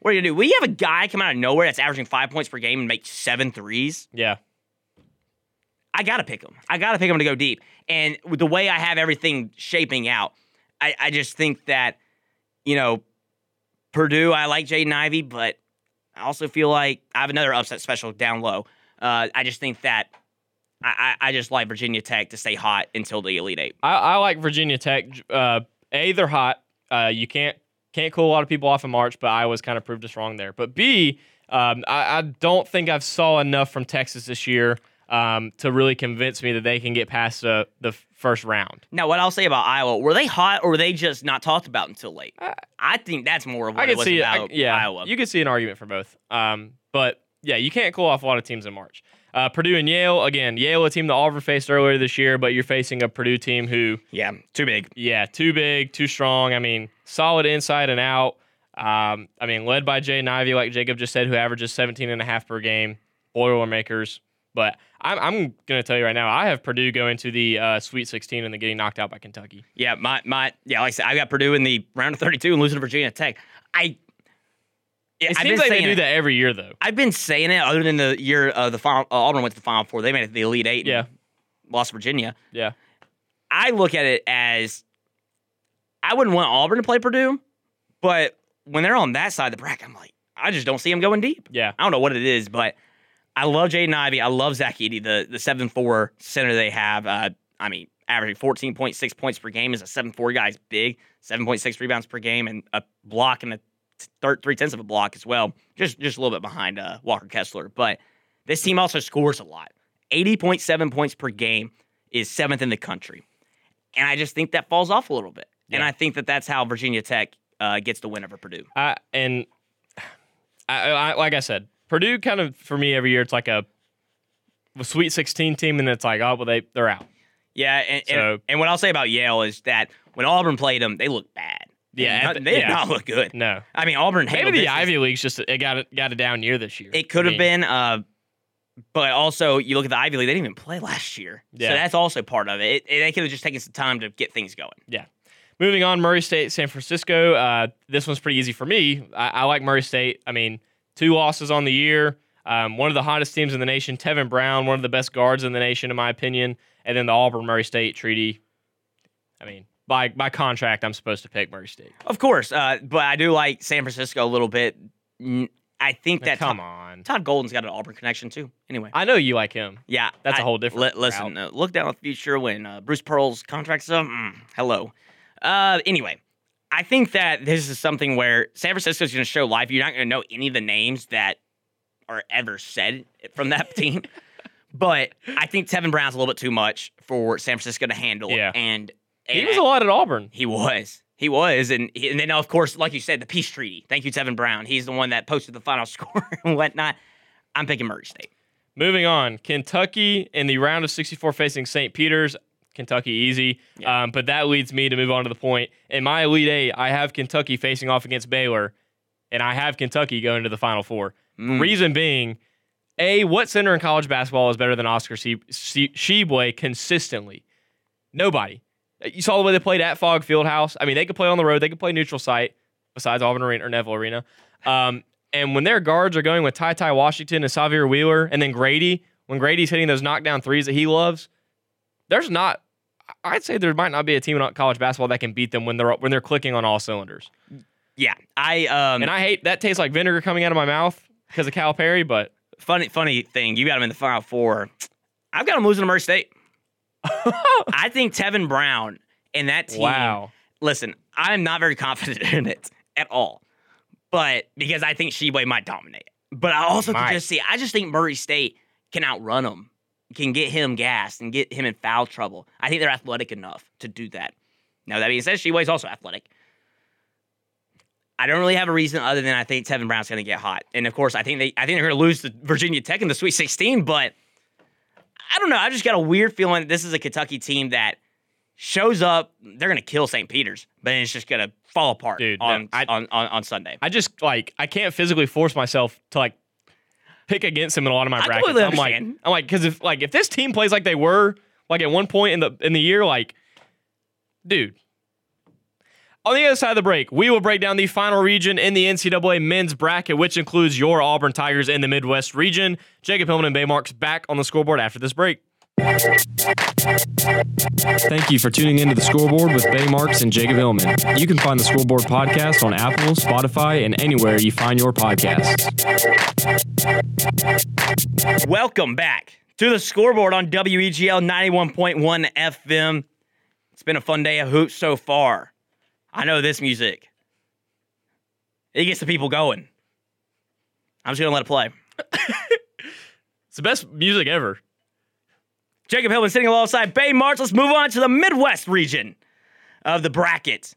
What are you gonna do? When you have a guy come out of nowhere that's averaging five points per game and make seven threes, Yeah, I gotta pick them. I gotta pick them to go deep. And with the way I have everything shaping out, I, I just think that, you know, Purdue, I like Jaden Ivey, but I also feel like I have another upset special down low. Uh, I just think that I, I, just like Virginia Tech to stay hot until the Elite Eight. I, I like Virginia Tech. Uh, a, they're hot. Uh, you can't can't cool a lot of people off in March, but I Iowa's kind of proved us wrong there. But B, um, I, I don't think I've saw enough from Texas this year um, to really convince me that they can get past the the first round. Now, what I'll say about Iowa, were they hot or were they just not talked about until late? I think that's more of what I it was see, I, about yeah, Iowa. you could see an argument for both. Um, but yeah, you can't cool off a lot of teams in March. Uh, Purdue and Yale again. Yale, a team that Auburn faced earlier this year, but you're facing a Purdue team who, yeah, too big. yeah, too big, too strong. I mean, solid inside and out. Um, I mean, led by Jay Ivey, like Jacob just said, who averages 17 and a half per game. Boilermakers. But I'm, I'm going to tell you right now, I have Purdue going to the uh, Sweet 16 and then getting knocked out by Kentucky. Yeah, my my yeah, like I said, I got Purdue in the round of 32 and losing to Virginia Tech. I yeah, It I've seems like they do it. that every year, though. I've been saying it other than the year uh, the final uh, Auburn went to the Final Four. They made it to the Elite Eight. Yeah. lost Virginia. Yeah. I look at it as I wouldn't want Auburn to play Purdue, but when they're on that side of the bracket, I'm like, I just don't see them going deep. Yeah. I don't know what it is, but I love Jaden Ivey. I love Zach Edey, the the seven four center they have. Uh, I mean, averaging fourteen point six points per game is a seven four guy's big. Seven point six rebounds per game and a block and a third three tenths of a block as well. Just just a little bit behind uh, Walker Kessler, but this team also scores a lot. Eighty point seven points per game is seventh in the country, and I just think that falls off a little bit. And I think that that's how Virginia Tech uh, gets the win over Purdue. I and I, I like I said, Purdue kind of for me every year it's like a, a Sweet 16 team, and it's like oh well they they're out. Yeah, and, and, So- and what I'll say about Yale is that when Auburn played them, they looked bad. Yeah, They did the- not, they yeah. did not look good. No, I mean, Auburn maybe the. Ivy League's just it got it got a down year this year. It could I have mean, been, uh, but also you look at the Ivy League; they didn't even play last year, Yeah. so that's also part of it. it, it they could have just taken some time to get things going. Yeah. Moving on, Murray State, San Francisco. Uh, this one's pretty easy for me. I, I like Murray State. I mean, two losses on the year. Um, one of the hottest teams in the nation, Tevin Brown, one of the best guards in the nation, in my opinion. And then the Auburn Murray State treaty. I mean, by by contract, I'm supposed to pick Murray State. Of course, uh, but I do like San Francisco a little bit. I think that come Todd, on. Todd Golden's got an Auburn connection too. Anyway, I know you like him. yeah, That's a a whole different listen, uh, look down at the future when uh, Bruce Pearl's contract's up. Mm, hello. Uh, anyway, I think that this is something where San Francisco's going to show life. You're not going to know any of the names that are ever said from that team, but I think Tevin Brown's a little bit too much for San Francisco to handle. Yeah. and, He was a lot at Auburn. he was. He was. And, he- and then, of course, like you said, the peace treaty. Thank you, Tevin Brown. He's the one that posted the final score and whatnot. I'm picking Murray State. Moving on, Kentucky in the round of 64 facing St. Peter's. Kentucky easy, Yeah. um, but that leads me to move on to the point. In my Elite Eight, I have Kentucky facing off against Baylor, and I have Kentucky going to the Final Four. Mm. Reason being, a what center in college basketball is better than Oscar she- she- Tshiebwe consistently? Nobody. You saw the way they played at Phog Fieldhouse. I mean, they could play on the road. They could play neutral site besides Auburn Arena or Neville Arena. Um, and when their guards are going with TyTy Washington and Sahvir Wheeler, and then Grady, when Grady's hitting those knockdown threes that he loves, there's not. I'd say there might not be a team in college basketball that can beat them when they're when they're clicking on all cylinders. Yeah, I um And I hate that tastes like vinegar coming out of my mouth because of Calipari, but funny funny thing, you got him in the final four. I've got him losing to Murray State. I think Tevin Brown and that team. wow. Listen, I'm not very confident in it at all, but because I think Tshiebwe might dominate. But I also can just see. I just think Murray State can outrun him, can get him gassed and get him in foul trouble. I think they're athletic enough to do that. Now that being said, Tshiebwe's also athletic. I don't really have a reason other than I think Tevin Brown's going to get hot, and of course, I think they, I think they're going to lose to Virginia Tech in the Sweet 16. But I don't know. I just got a weird feeling that this is a Kentucky team that shows up. They're going to kill St. Peter's, but it's just going to fall apart Dude, no, I- on, on on Sunday. I just like I can't physically force myself to like pick against him in a lot of my I brackets. I'm like. I'm like, because if like if this team plays like they were like at one point in the in the year, like, dude. On the other side of the break, we will break down the final region in the NCAA men's bracket, which includes your Auburn Tigers in the Midwest region. Jacob Hillman and Bay Marks back on the scoreboard after this break. Thank you for tuning into the scoreboard with Bay Marks and Jacob Hillman. You can find the scoreboard podcast on Apple, Spotify, and anywhere you find your podcasts. Welcome back to the scoreboard on WEGL 91.1 FM. It's been a fun day of hoops so far. I know this music. It gets the people going. I'm just going to let it play. It's the best music ever. Jacob Hillman sitting alongside Bay March. Let's move on to the Midwest region of the bracket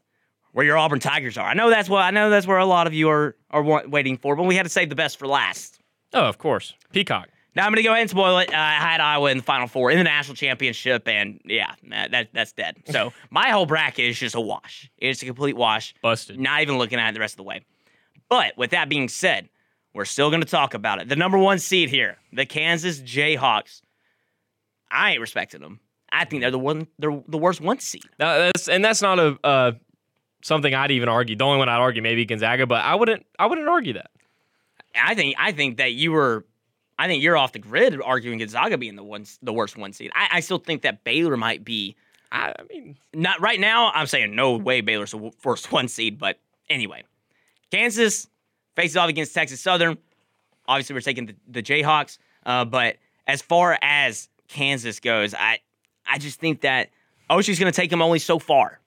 where your Auburn Tigers are. I know that's what I know that's where a lot of you are are wa- waiting for, but we had to save the best for last. Oh, of course. Peacock. Now I'm going to go ahead and spoil it. Uh, I had Iowa in the Final Four in the national championship, and yeah, that, that that's dead. So my whole bracket is just a wash. It's a complete wash. Busted. Not even looking at it the rest of the way. But with that being said, we're still going to talk about it. The number one seed here, the Kansas Jayhawks. I ain't respecting them. I think they're the one. They're the worst one seed. No, that's and that's not a uh, something I'd even argue. The only one I'd argue maybe Gonzaga, but I wouldn't. I wouldn't argue that. I think. I think that you were. I think you're off the grid arguing Gonzaga being the one, the worst one seed. I, I still think that Baylor might be I, I mean, not right now. I'm saying no way Baylor's the first one seed, but anyway, Kansas faces off against Texas Southern. Obviously, we're taking the, the Jayhawks, uh, but as far as Kansas goes, I I just think that Oshie's going to take him only so far.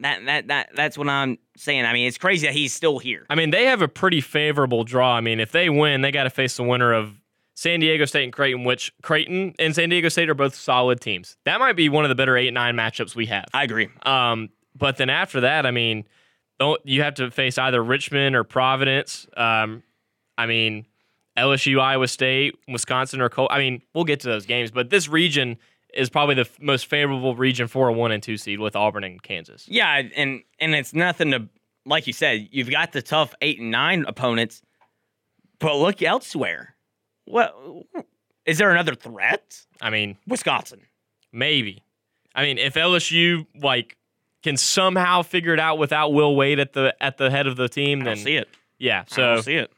That that that that's what I'm saying. I mean, it's crazy that he's still here. I mean, they have a pretty favorable draw. I mean, if they win, they got to face the winner of San Diego State and Creighton, which Creighton and San Diego State are both solid teams. That might be one of the better eight nine matchups we have. I agree. Um, but then after that, I mean, don't you have to face either Richmond or Providence? Um, I mean, LSU, Iowa State, Wisconsin, or Col- I mean, we'll get to those games, but this region is probably the f- most favorable region for a one and two seed with Auburn and Kansas. Yeah, and and it's nothing to like you said. You've got the tough eight and nine opponents, but look elsewhere. What is there another threat? I mean, Wisconsin. maybe. I mean, if LSU like can somehow figure it out without Will Wade at the at the head of the team, I then see it. yeah. I So don't see it.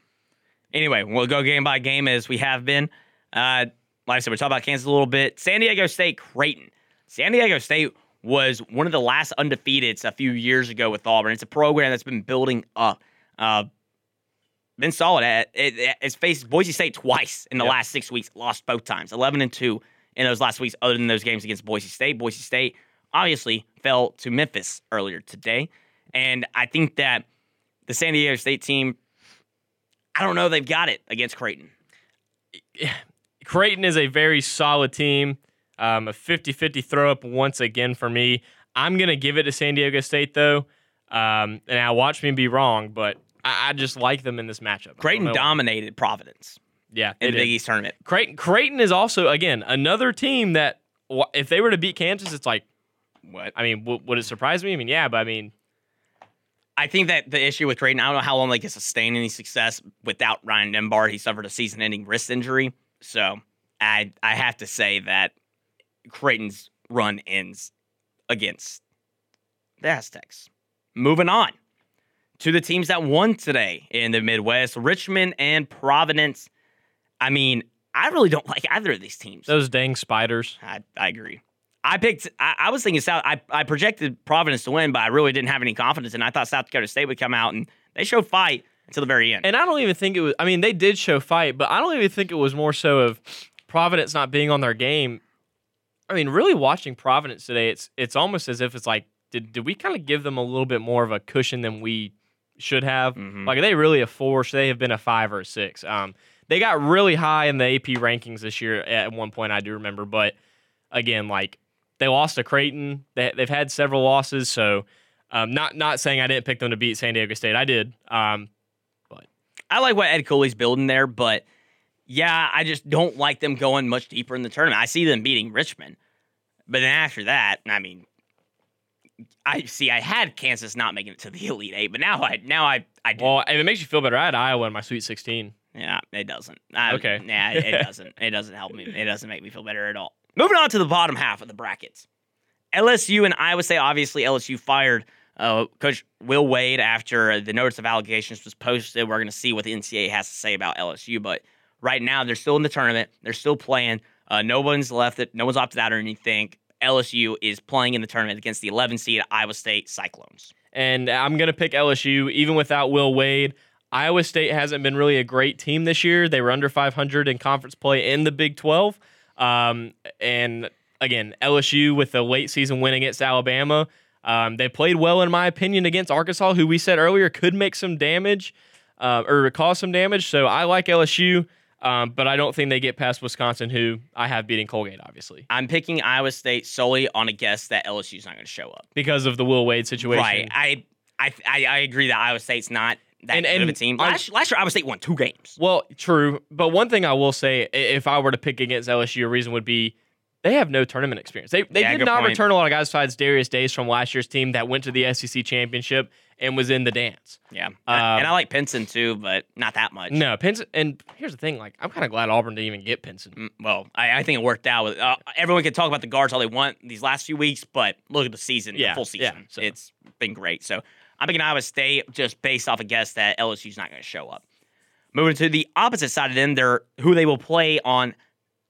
Anyway, we'll go game by game as we have been. Uh, like I said, we talked about Kansas a little bit. San Diego State, Creighton. San Diego State was one of the last undefeateds a few years ago with Auburn. It's a program that's been building up. Uh, been solid at it, it- it's faced Boise State twice in the Yep. last six weeks, lost both times, eleven and two in those last weeks. Other than those games against Boise State, Boise State obviously fell to Memphis earlier today, and I think that the San Diego State team, I don't know, they've got it against Creighton. Creighton is a very solid team. Um, a 50 50 throw up once again for me. I'm going to give it to San Diego State, though. Um, and now watch me be wrong, but I, I just like them in this matchup. Creighton dominated Providence Yeah, in the Big. East tournament. Creighton, Creighton is also, again, another team that if they were to beat Kansas, it's like, What? I mean, w- would it surprise me? I mean, yeah, but I mean, I think that the issue with Creighton, I don't know how long they can sustain any success without Ryan Nembhard. He suffered a season-ending wrist injury, so I I have to say that Creighton's run ends against the Aztecs. Moving on to the teams that won today in the Midwest, Richmond and Providence. I mean, I really don't like either of these teams. those dang spiders. I, I agree. I picked. I, I was thinking South. I, I projected Providence to win, but I really didn't have any confidence, and I thought South Dakota State would come out and they showed fight until the very end. And I don't even think it was. I mean, they did show fight, but I don't even think it was more so of Providence not being on their game. I mean, really watching Providence today, it's it's almost as if it's like, did did we kind of give them a little bit more of a cushion than we should have? Mhm. Like, are they really a four? Should they have been a five or a six? Um, they got really high in the AP rankings this year at one point. I do remember, but again, like they lost to Creighton. They, they've had several losses, so um, not not saying I didn't pick them to beat San Diego State. I did. Um, I like what Ed Cooley's building there, but yeah, I just don't like them going much deeper in the tournament. I see them beating Richmond, but then after that, I mean, I see. I had Kansas not making it to the Elite Eight, but now I now I I do. Well, if it makes you feel better, I had Iowa in my Sweet 16. Yeah, it doesn't. I, Okay. Yeah, it, it doesn't. It doesn't help me. It doesn't make me feel better at all. Moving on to the bottom half of the brackets. LSU and Iowa State. Obviously, LSU fired uh, Coach Will Wade after the notice of allegations was posted. We're going to see what the NCAA has to say about LSU, but right now they're still in the tournament. They're still playing. Uh, no one's left it. No one's opted out or anything. LSU is playing in the tournament against the 11 seed Iowa State Cyclones. And I'm going to pick LSU even without Will Wade. Iowa State hasn't been really a great team this year. They were under 500 in conference play in the Big 12. Um, and again, LSU with the late season win against Alabama. Um, they played well, in my opinion, against Arkansas, who we said earlier could make some damage uh, or cause some damage. So I like LSU, um, but I don't think they get past Wisconsin, who I have beating Colgate, obviously, I'm picking Iowa State solely on a guess that LSU's not going to show up. because of the Will Wade situation. Right. I, I I I agree that Iowa State's not that And- good of a team. I- Last, last year, Iowa State won two games. Well, true. But one thing I will say, if I were to pick against LSU, a reason would be they have no tournament experience. They they Yeah, did not point. return a lot of guys besides Darius Days from last year's team that went to the SEC championship and was in the dance. Yeah. Um, and I like Pinson too, but not that much. No, Pinson. And here's the thing: like I'm kind of glad Auburn didn't even get Pinson. Mm, Well, I, I think it worked out. With, uh, everyone can talk about the guards all they want these last few weeks, but look at the season, Yeah, the full yeah, season. so- It's been great. So I'm picking Iowa State just based off a guess that LSU's not going to show up. Moving to the opposite side of them, they're who they will play on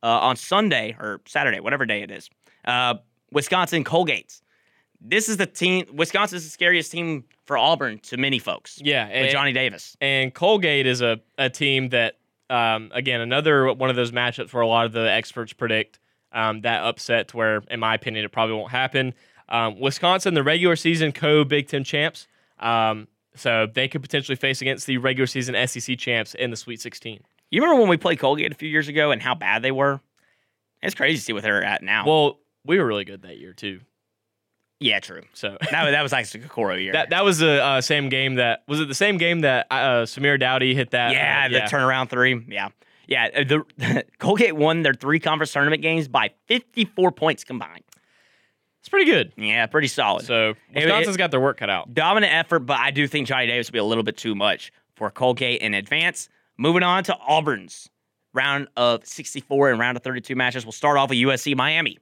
uh, on Sunday or Saturday, whatever day it is. Uh, Wisconsin Colgates. This is the team. Wisconsin's the scariest team for Auburn to many folks. Yeah, with and, Johnny Davis. and Colgate is a, a team that, um, again, another one of those matchups where a lot of the experts predict um, that upset to where, in my opinion, it probably won't happen. Um, Wisconsin, the regular season co Big Ten champs. Um, so they could potentially face against the regular season SEC champs in the Sweet 16. You remember when we played Colgate a few years ago and how bad they were? It's crazy to see what they're at now. Well, we were really good that year, too. yeah, true. So That, that was actually a Kokoro year. that, that was the uh, same game that was it the same game that uh, Samir Doughty hit that? yeah, uh, the turnaround three. Yeah. Yeah, uh, the Colgate won their three conference tournament games by 54 points combined. It's pretty good. Yeah, pretty solid. So it- Wisconsin's got their work cut out. Dominant effort, but I do think Johnny Davis will be a little bit too much for Colgate in advance. Moving on to Auburn's round of 64 and round of 32 matches. We'll start off with USC Miami.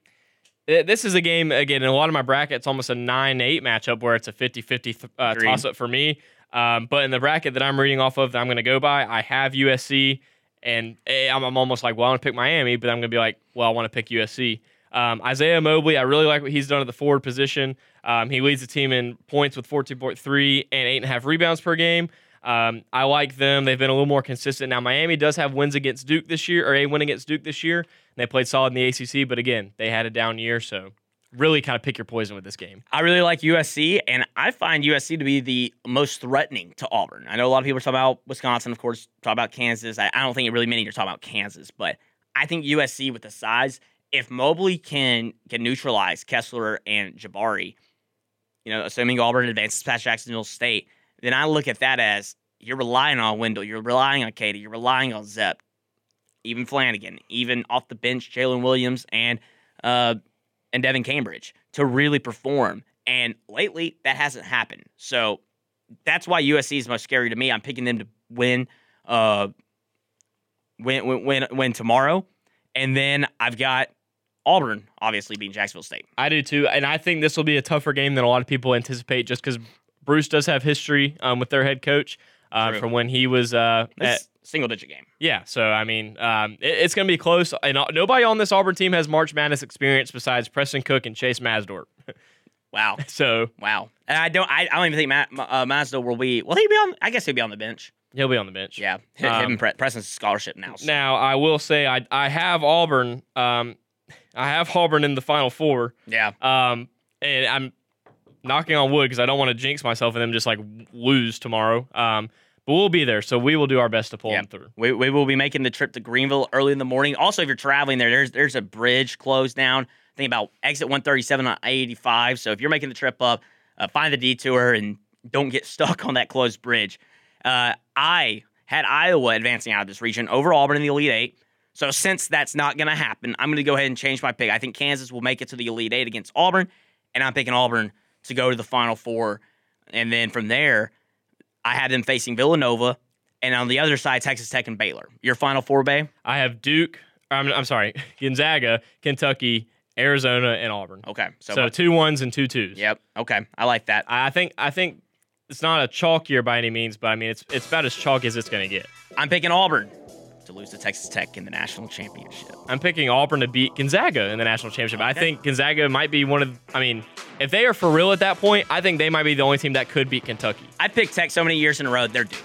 This is a game, again, in a lot of my brackets, almost a 9 8 matchup where it's a 50 50 uh, toss up for me. Um, but in the bracket that I'm reading off of that I'm going to go by, I have USC, and eh, I'm, I'm almost like, well, I want to pick Miami, but I'm going to be like, well, I want to pick USC. Um, Isaiah Mobley, I really like what he's done at the forward position. Um, he leads the team in points with 14.3 and 8.5 rebounds per game. Um, I like them. They've been a little more consistent. Now, Miami does have wins against Duke this year, or a win against Duke this year. And they played solid in the ACC, but again, they had a down year. So really kind of pick your poison with this game. I really like USC, and I find USC to be the most threatening to Auburn. I know a lot of people are talking about Wisconsin, of course, talk about Kansas. I, I don't think it really meaning you're talking about Kansas, but I think USC with the size, if Mobley can can neutralize Kessler and Jabari, you know, assuming Auburn advances past Jacksonville State, then I look at that as you're relying on Wendell, you're relying on Katie, you're relying on Zep, even Flanigan, even off the bench, Jaylin Williams and uh, and Devan Cambridge to really perform. And lately, that hasn't happened. So that's why USC is most scary to me. I'm picking them to win, uh, win, win, win, win tomorrow, and then I've got Auburn, obviously being Jacksonville State. I do too, and I think this will be a tougher game than a lot of people anticipate, just because Bruce does have history um, with their head coach uh, from when he was. Uh, at, single digit game. yeah, so I mean, um, it- it's going to be close, and uh, nobody on this Auburn team has March Madness experience besides Preston Cook and Chase Maasdorp. Wow. So Wow. And I don't. I, I don't even think Matt uh, will be. Will he be on? I guess he'll be on the bench. he'll be on the bench. Yeah. Him, Um, Pre- Preston's scholarship now. so- Now I will say I I have Auburn. Um, I have Auburn in the Final Four. Yeah. Um, and I'm knocking on wood because I don't want to jinx myself and them just like lose tomorrow. Um, but we'll be there, so we will do our best to pull them through. We, we will be making the trip to Greenville early in the morning. Also, if you're traveling there, there's there's a bridge closed down. I Think about exit 137 on I-85. So if you're making the trip up, uh, find the detour and don't get stuck on that closed bridge. Uh, I had Iowa advancing out of this region over Auburn in the Elite Eight. So since that's not going to happen, I'm going to go ahead and change my pick. I think Kansas will make it to the Elite Eight against Auburn, and I'm picking Auburn to go to the Final Four. And then from there, I have them facing Villanova, and on the other side, Texas Tech and Baylor. Your Final Four, Bay? I have Duke. I'm, I'm sorry, Gonzaga, Kentucky, Arizona, and Auburn. Okay. So, So, two ones and two twos. yep. Okay. I like that. I think I think it's not a chalk year by any means, but I mean it's it's about as chalk as it's going to get. I'm picking Auburn to lose to Texas Tech in the national championship. I'm picking Auburn to beat Gonzaga in the national championship. I think Gonzaga might be one of. I mean, if they are for real at that point, I think they might be the only team that could beat Kentucky. I picked Tech so many years in a row. They're due.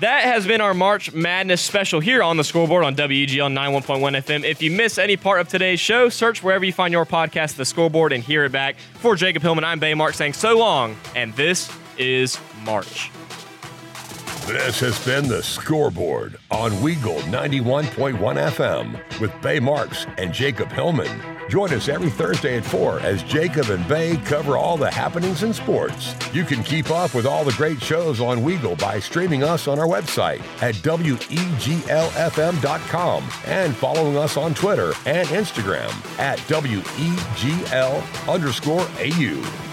That has been our March Madness special here on the scoreboard on WEGL 91.1 FM. If you miss any part of today's show, search wherever you find your podcast, the scoreboard, and hear it back. For Jacob Hillman, I'm Bay Mark saying so long, and this is March. This has been the scoreboard on Weagle 91.1 FM with Bay Marks and Jacob Hillman. Join us every Thursday at 4 as Jacob and Bay cover all the happenings in sports. You can keep up with all the great shows on Weagle by streaming us on our website at E weglfm.com and following us on Twitter and Instagram at WEGL underscore AU.